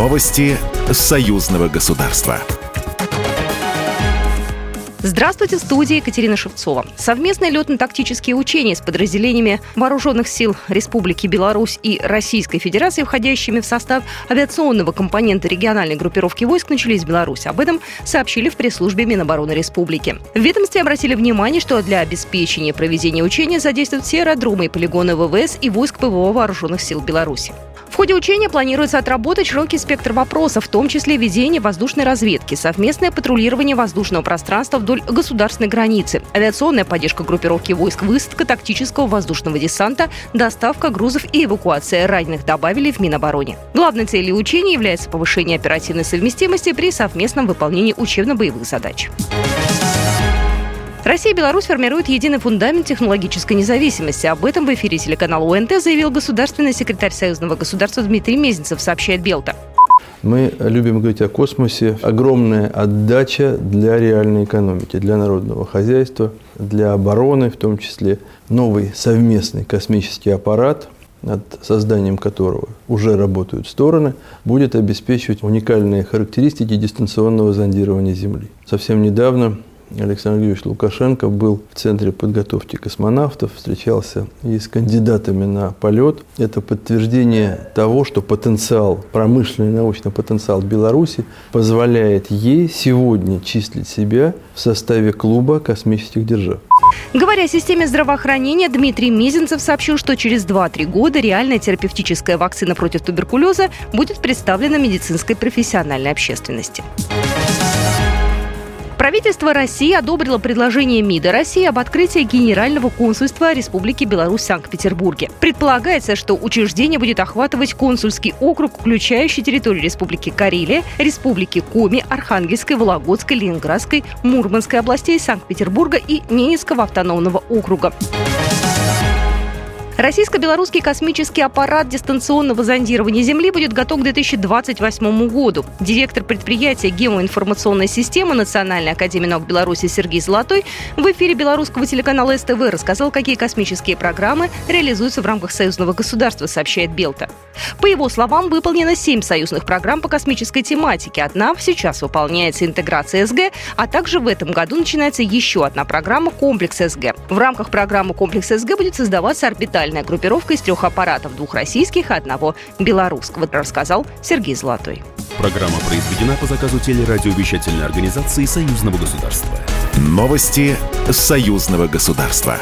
Новости союзного государства. Здравствуйте, в студии Екатерина Шевцова. Совместные летно-тактические учения с подразделениями Вооруженных сил Республики Беларусь и Российской Федерации, входящими в состав авиационного компонента региональной группировки войск, начались в Беларуси. Об этом сообщили в пресс-службе Минобороны Республики. В ведомстве обратили внимание, что для обеспечения проведения учения задействуют все аэродромы и полигоны ВВС и войск ПВО Вооруженных сил Беларуси. В ходе учения планируется отработать широкий спектр вопросов, в том числе ведение воздушной разведки, совместное патрулирование воздушного пространства вдоль государственной границы, авиационная поддержка группировки войск, высадка тактического воздушного десанта, доставка грузов и эвакуация раненых добавили в Минобороне. Главной целью учения является повышение оперативной совместимости при совместном выполнении учебно-боевых задач. Россия и Беларусь формируют единый фундамент технологической независимости. Об этом в эфире телеканала УНТ заявил государственный секретарь Союзного государства Дмитрий Мезенцев, сообщает Белта. Мы любим говорить о космосе. Огромная отдача для реальной экономики, для народного хозяйства, для обороны в том числе. Новый совместный космический аппарат, над созданием которого уже работают стороны, будет обеспечивать уникальные характеристики дистанционного зондирования Земли. Совсем недавно Александр Юрьевич Лукашенко был в Центре подготовки космонавтов, встречался и с кандидатами на полет. Это подтверждение того, что потенциал, промышленный научный потенциал Беларуси позволяет ей сегодня числить себя в составе клуба космических держав. Говоря о системе здравоохранения, Дмитрий Мизинцев сообщил, что через 2-3 года реальная терапевтическая вакцина против туберкулеза будет представлена медицинской профессиональной общественности. Правительство России одобрило предложение МИДа России об открытии Генерального консульства Республики Беларусь в Санкт-Петербурге. Предполагается, что учреждение будет охватывать консульский округ, включающий территорию Республики Карелия, Республики Коми, Архангельской, Вологодской, Ленинградской, Мурманской областей, Санкт-Петербурга и Ненецкого автономного округа. Российско-белорусский космический аппарат дистанционного зондирования Земли будет готов к 2028 году. Директор предприятия геоинформационной системы Национальной академии наук Беларуси Сергей Золотой в эфире белорусского телеканала СТВ рассказал, какие космические программы реализуются в рамках союзного государства, сообщает Белта. По его словам, выполнено семь союзных программ по космической тематике. Одна сейчас выполняется интеграция СГ, а также в этом году начинается еще одна программа «Комплекс СГ». В рамках программы «Комплекс СГ» будет создаваться орбитальная группировка из трех аппаратов, двух российских и одного белорусского, рассказал Сергей Золотой. Программа произведена по заказу телерадиовещательной организации Союзного государства. Новости Союзного государства.